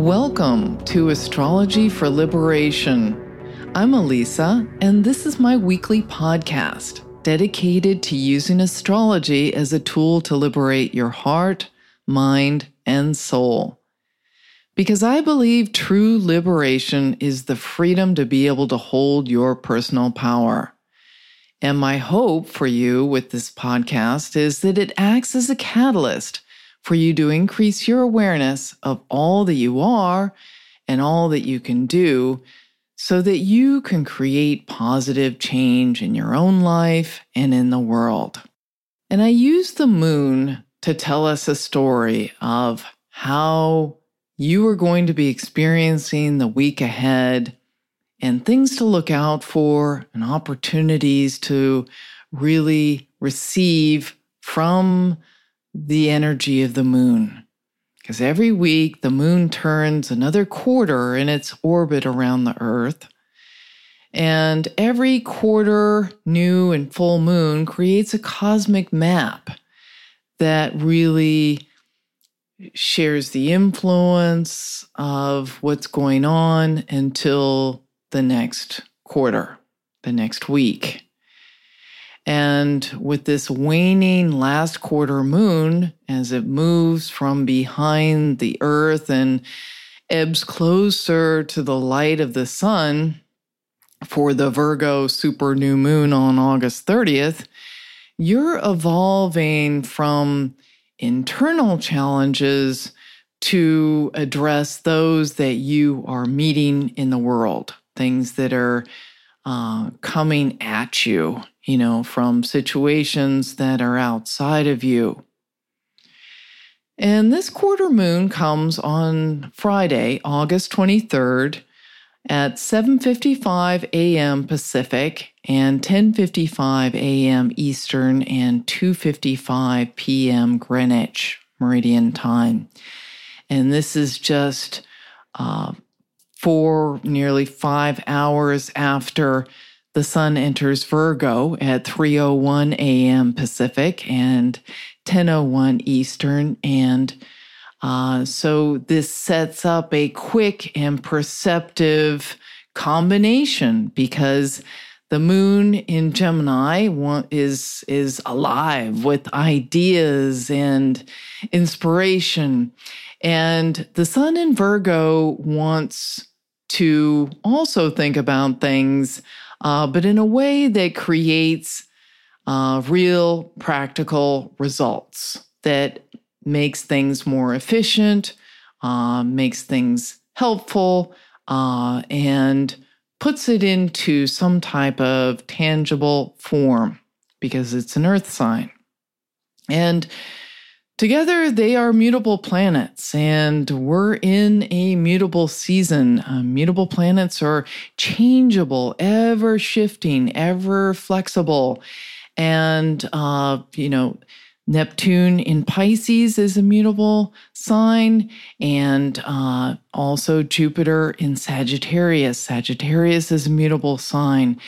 Welcome to Astrology for Liberation. I'm Elisa, and this is my weekly podcast dedicated to using astrology as a tool to liberate your heart, mind, and soul. Because I believe true liberation is the freedom to be able to hold your personal power. And my hope for you with this podcast is that it acts as a catalyst for you to increase your awareness of all that you are and all that you can do so that you can create positive change in your own life and in the world. And I use the moon to tell us a story of how you are going to be experiencing the week ahead and things to look out for and opportunities to really receive from the energy of the moon. Because every week the moon turns another quarter in its orbit around the Earth. And every quarter, new and full moon creates a cosmic map that really shares the influence of what's going on until the next quarter, the next week. And with this waning last quarter moon, as it moves from behind the earth and ebbs closer to the light of the sun for the Virgo super new moon on August 30th, you're evolving from internal challenges to address those that you are meeting in the world, things that are uh, coming at you you know, from situations that are outside of you. And this quarter moon comes on Friday, August 23rd at 7:55 a.m. Pacific and 10:55 a.m. Eastern and 2:55 p.m. Greenwich Meridian time. And this is just uh, four, nearly five hours after the sun enters Virgo at 3:01 a.m. Pacific and 10:01 Eastern and uh, so this sets up a quick and perceptive combination because the moon in Gemini is is alive with ideas and inspiration and the sun in Virgo wants to also think about things uh, but in a way that creates uh, real practical results that makes things more efficient, uh, makes things helpful, uh, and puts it into some type of tangible form because it's an earth sign. And Together, they are mutable planets, and we're in a mutable season. Uh, mutable planets are changeable, ever shifting, ever flexible. And, uh, you know, Neptune in Pisces is a mutable sign, and uh, also Jupiter in Sagittarius. Sagittarius is a mutable sign.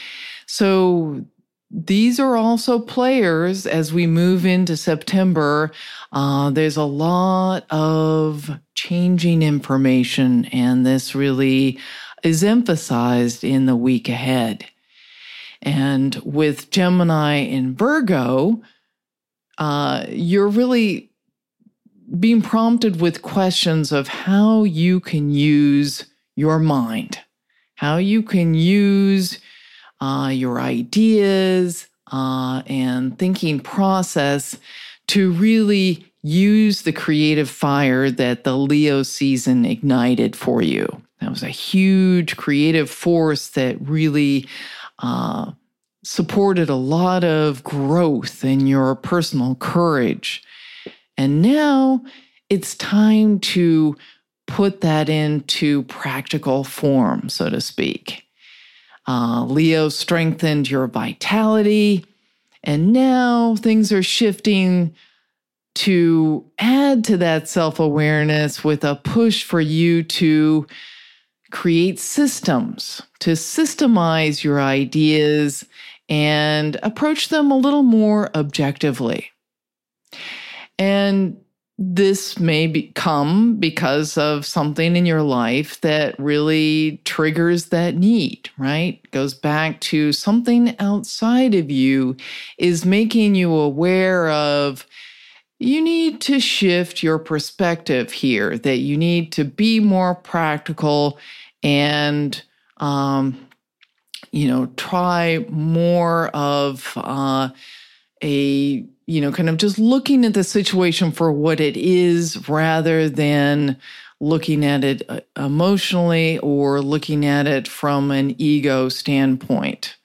So these are also players as we move into September. Uh, there's a lot of changing information, and this really is emphasized in the week ahead. And with Gemini and Virgo, uh, you're really being prompted with questions of how you can use your mind, how you can use uh, your ideas uh, and thinking process to really use the creative fire that the Leo season ignited for you. That was a huge creative force that really uh, supported a lot of growth in your personal courage. And now it's time to put that into practical form, so to speak. Uh, Leo strengthened your vitality. And now things are shifting to add to that self awareness with a push for you to create systems, to systemize your ideas and approach them a little more objectively. And this may be, come because of something in your life that really triggers that need, right? Goes back to something outside of you is making you aware of you need to shift your perspective here, that you need to be more practical and, um, you know, try more of uh, a you know, kind of just looking at the situation for what it is rather than looking at it uh, emotionally or looking at it from an ego standpoint.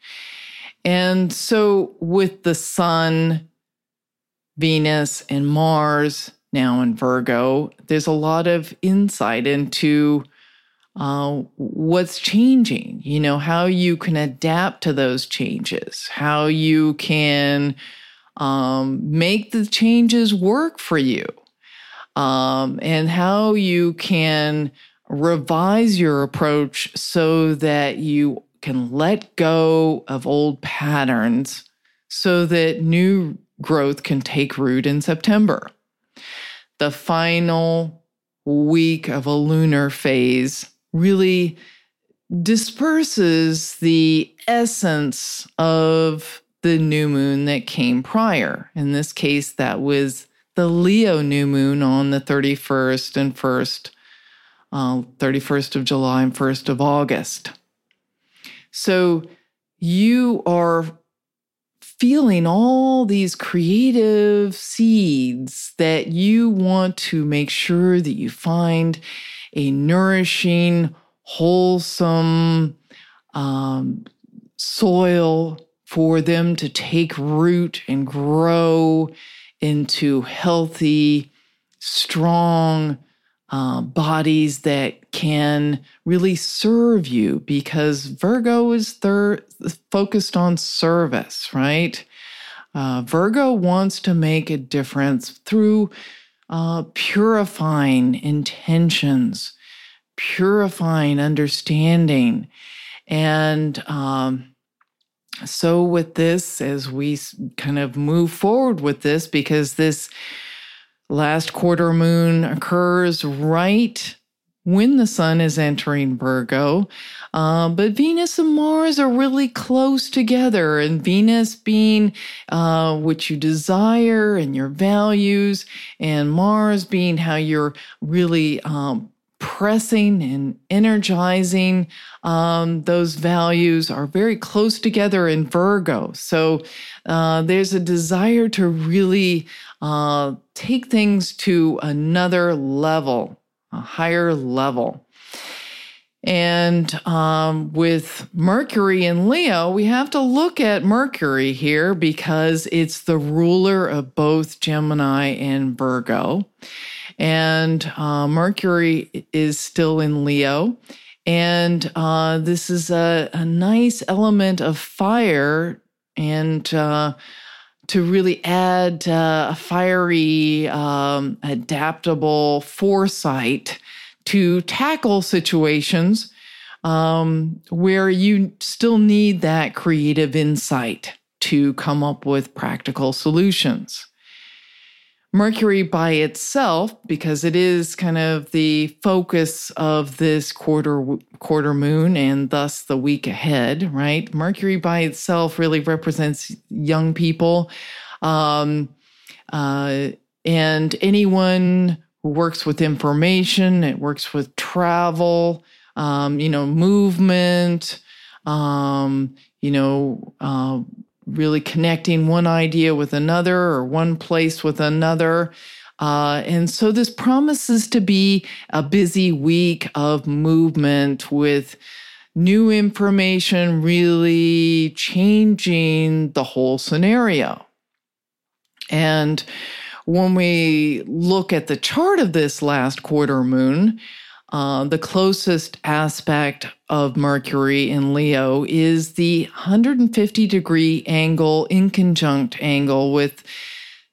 And so with the sun, Venus, and Mars now in Virgo, there's a lot of insight into uh, what's changing, you know, how you can adapt to those changes, how you can um, make the changes work for you, um, and how you can revise your approach so that you can let go of old patterns so that new growth can take root in September. The final week of a lunar phase really disperses the essence of the new moon that came prior. In this case, that was the Leo new moon on the 31st and 1st, uh, 31st of July and 1st of August. So you are feeling all these creative seeds that you want to make sure that you find a nourishing, wholesome um, soil for them to take root and grow into healthy, strong uh, bodies that can really serve you because Virgo is thir- focused on service, right? Uh, Virgo wants to make a difference through uh, purifying intentions, purifying understanding, and um, so with this as we kind of move forward with this because this last quarter moon occurs right when the sun is entering Virgo. Uh, but Venus and Mars are really close together, and Venus being uh, what you desire and your values, and Mars being how you're really um, pressing and energizing um, those values are very close together in Virgo. So uh, there's a desire to really uh, take things to another level, a higher level. And um, with Mercury in Leo, we have to look at Mercury here because it's the ruler of both Gemini and Virgo. And uh, Mercury is still in Leo. And uh, this is a, a, nice element of fire and uh, to really add uh, a fiery, um, adaptable foresight to tackle situations um, where you still need that creative insight to come up with practical solutions. Mercury by itself, because it is kind of the focus of this quarter quarter moon and thus the week ahead, right? Mercury by itself really represents young people, um, uh, and anyone who works with information. It works with travel, um, you know, movement, um, you know. Uh, really connecting one idea with another or one place with another. Uh, and so this promises to be a busy week of movement with new information really changing the whole scenario. And when we look at the chart of this last quarter moon, uh, the closest aspect of Mercury in Leo is the 150 degree angle, inconjunct angle with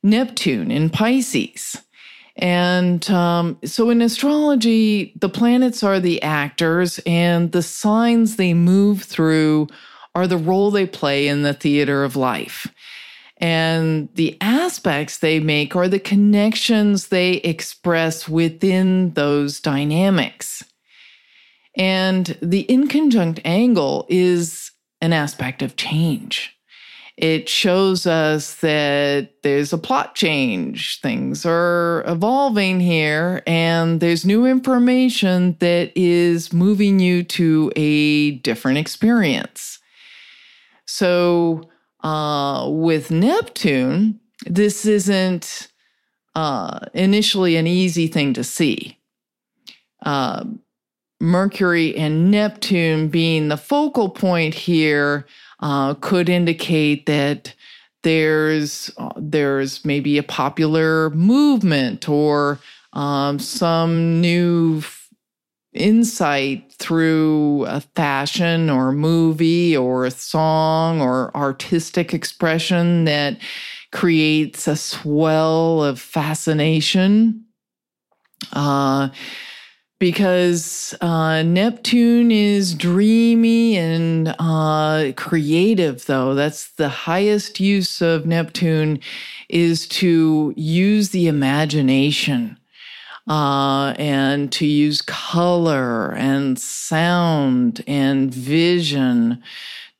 Neptune in Pisces. And um, so in astrology, the planets are the actors, and the signs they move through are the role they play in the theater of life. And the aspects they make are the connections they express within those dynamics. And the inconjunct angle is an aspect of change. It shows us that there's a plot change. Things are evolving here, and there's new information that is moving you to a different experience. So, uh, with Neptune, this isn't uh, initially an easy thing to see. Uh, Mercury and Neptune being the focal point here uh, could indicate that there's uh, there's maybe a popular movement or um, some new insight through a fashion or movie or a song or artistic expression that creates a swell of fascination. Uh, because uh, Neptune is dreamy and uh, creative, though. That's the highest use of Neptune is to use the imagination uh, and to use color and sound and vision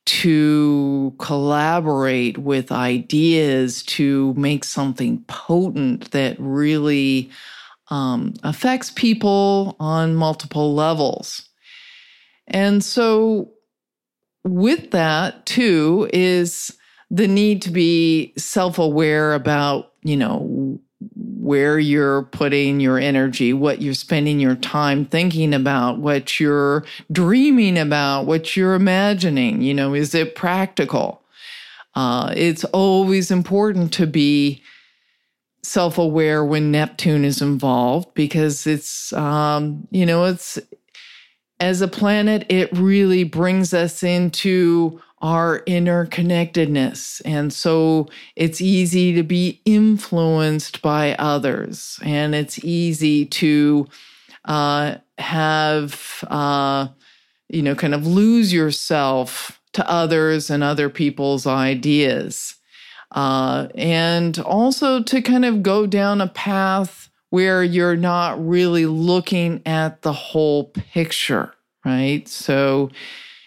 to collaborate with ideas to make something potent that really um, affects people on multiple levels. And so, with that, too, is the need to be self aware about, you know, where you're putting your energy, what you're spending your time thinking about, what you're dreaming about, what you're imagining. You know, is it practical? Uh, it's always important to be self aware when Neptune is involved because it's, um, you know, it's as a planet, it really brings us into our interconnectedness. And so it's easy to be influenced by others, and it's easy to uh, have, uh, you know, kind of lose yourself to others and other people's ideas uh, and also to kind of go down a path where you're not really looking at the whole picture, right? So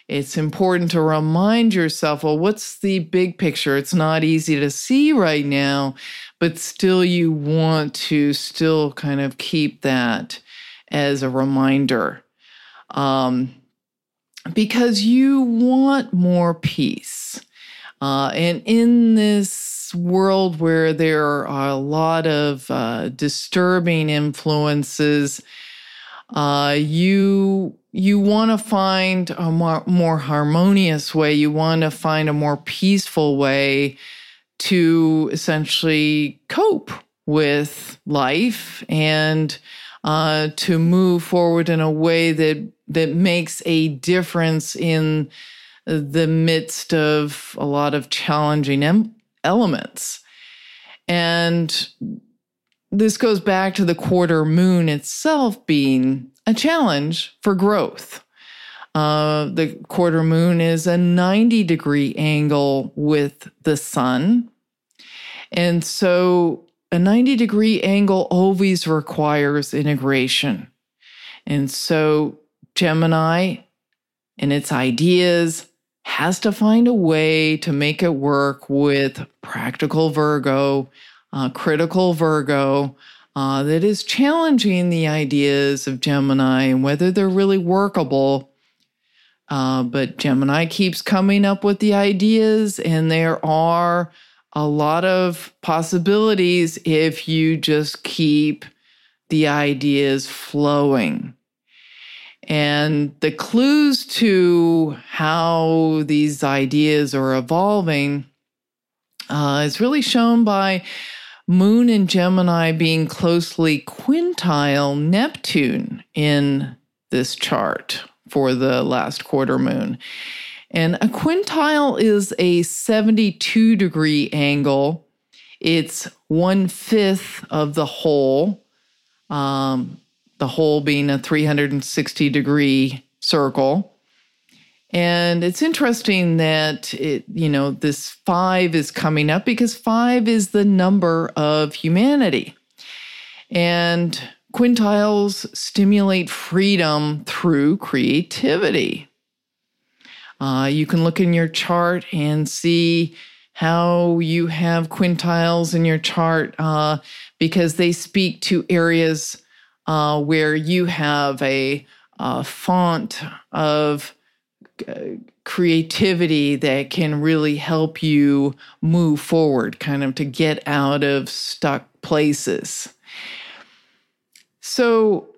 it's important to remind yourself well, what's the big picture? It's not easy to see right now, but still, you want to still kind of keep that as a reminder. Um, because you want more peace. Uh, and in this world where there are a lot of uh, disturbing influences, uh, you you want to find a more, more harmonious way. You want to find a more peaceful way to essentially cope with life and uh, to move forward in a way that that makes a difference in the midst of a lot of challenging em- elements. And this goes back to the quarter moon itself being a challenge for growth. Uh, the quarter moon is a 90 degree angle with the sun. And so a 90 degree angle always requires integration. And so Gemini and its ideas has to find a way to make it work with practical Virgo, uh, critical Virgo, uh, that is challenging the ideas of Gemini and whether they're really workable. Uh, but Gemini keeps coming up with the ideas, and there are a lot of possibilities if you just keep the ideas flowing. And the clues to how these ideas are evolving uh, is really shown by Moon and Gemini being closely quintile Neptune in this chart for the last quarter moon. And a quintile is a 72 degree angle. It's one fifth of the whole. Um, the whole being a 360 degree circle. And it's interesting that it, you know, this five is coming up because five is the number of humanity. And quintiles stimulate freedom through creativity. Uh, you can look in your chart and see how you have quintiles in your chart uh, because they speak to areas uh, where you have a, a font of uh, creativity that can really help you move forward, kind of to get out of stuck places. So,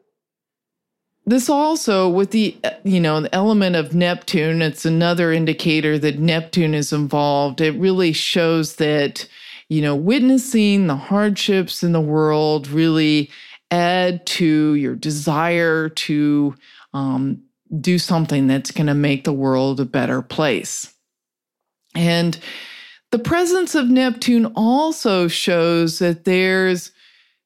this also, with the you know the element of Neptune, it's another indicator that Neptune is involved. It really shows that you know witnessing the hardships in the world really add to your desire to um, do something that's going to make the world a better place. And the presence of Neptune also shows that there's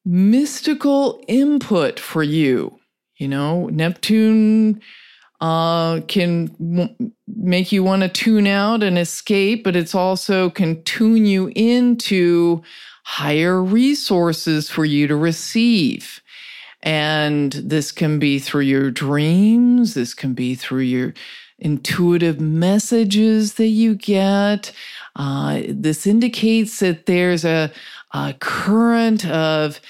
mystical input for you. You know, Neptune uh, can w- make you want to tune out and escape, but it's also can tune you into higher resources for you to receive. And this can be through your dreams, this can be through your intuitive messages that you get. Uh, this indicates that there's a, a current of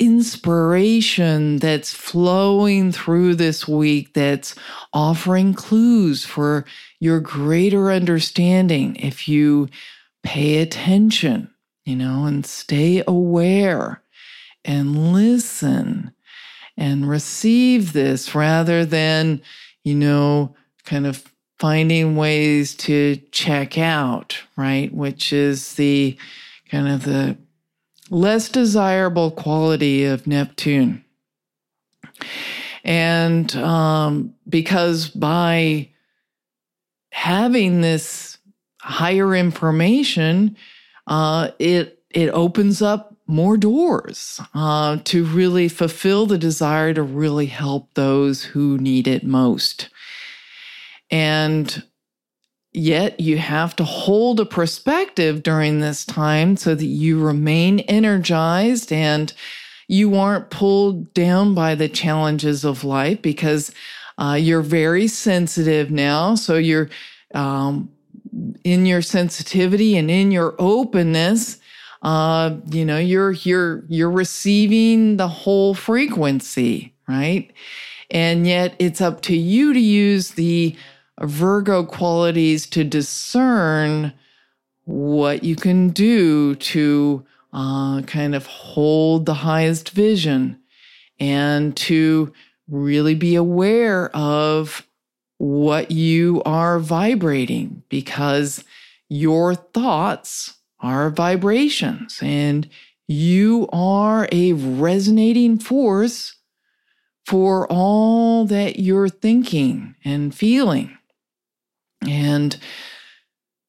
inspiration that's flowing through this week that's offering clues for your greater understanding if you pay attention, you know, and stay aware and listen and receive this rather than, you know, kind of finding ways to check out, right? Which is the kind of the less desirable quality of Neptune. And um, because by having this higher information, uh, it it opens up more doors uh, to really fulfill the desire to really help those who need it most. And Yet you have to hold a perspective during this time so that you remain energized and you aren't pulled down by the challenges of life because uh, you're very sensitive now. So you're um, in your sensitivity and in your openness. Uh, you know, you're you're you're receiving the whole frequency, right? And yet it's up to you to use the Virgo qualities to discern what you can do to uh, kind of hold the highest vision and to really be aware of what you are vibrating because your thoughts are vibrations and you are a resonating force for all that you're thinking and feeling. And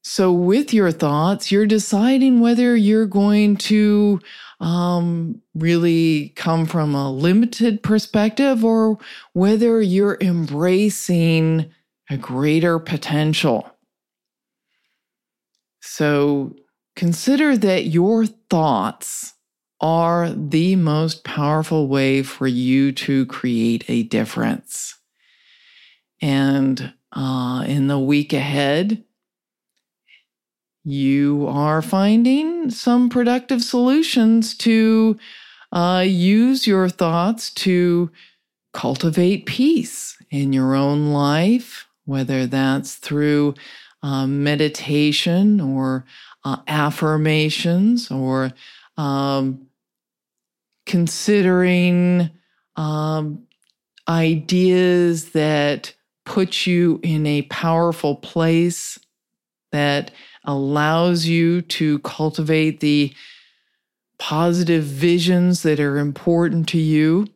so, with your thoughts, you're deciding whether you're going to um, really come from a limited perspective or whether you're embracing a greater potential. So, consider that your thoughts are the most powerful way for you to create a difference. And uh, in the week ahead, you are finding some productive solutions to uh, use your thoughts to cultivate peace in your own life, whether that's through uh, meditation or uh, affirmations or um, considering um, ideas that put you in a powerful place that allows you to cultivate the positive visions that are important to you.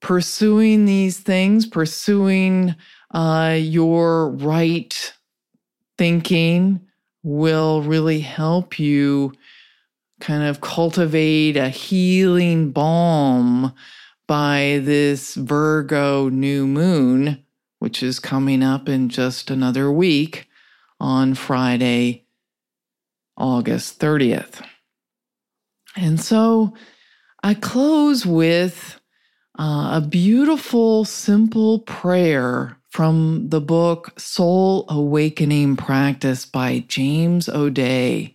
Pursuing these things, pursuing uh, your right thinking will really help you kind of cultivate a healing balm by this Virgo new moon which is coming up in just another week on Friday, August 30th. And so I close with uh, a beautiful, simple prayer from the book Soul Awakening Practice by James O'Dea.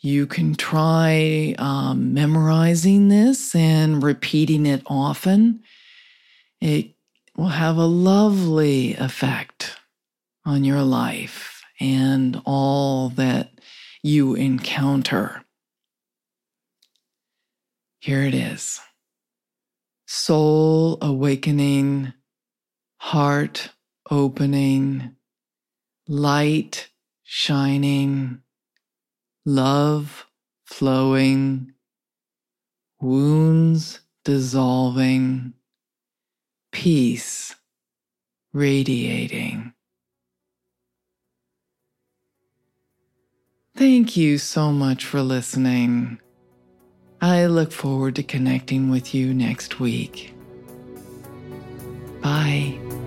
You can try um, memorizing this and repeating it often. It will have a lovely effect on your life and all that you encounter. Here it is soul awakening, heart opening, light shining, love flowing, wounds dissolving, peace radiating. Thank you so much for listening. I look forward to connecting with you next week. Bye.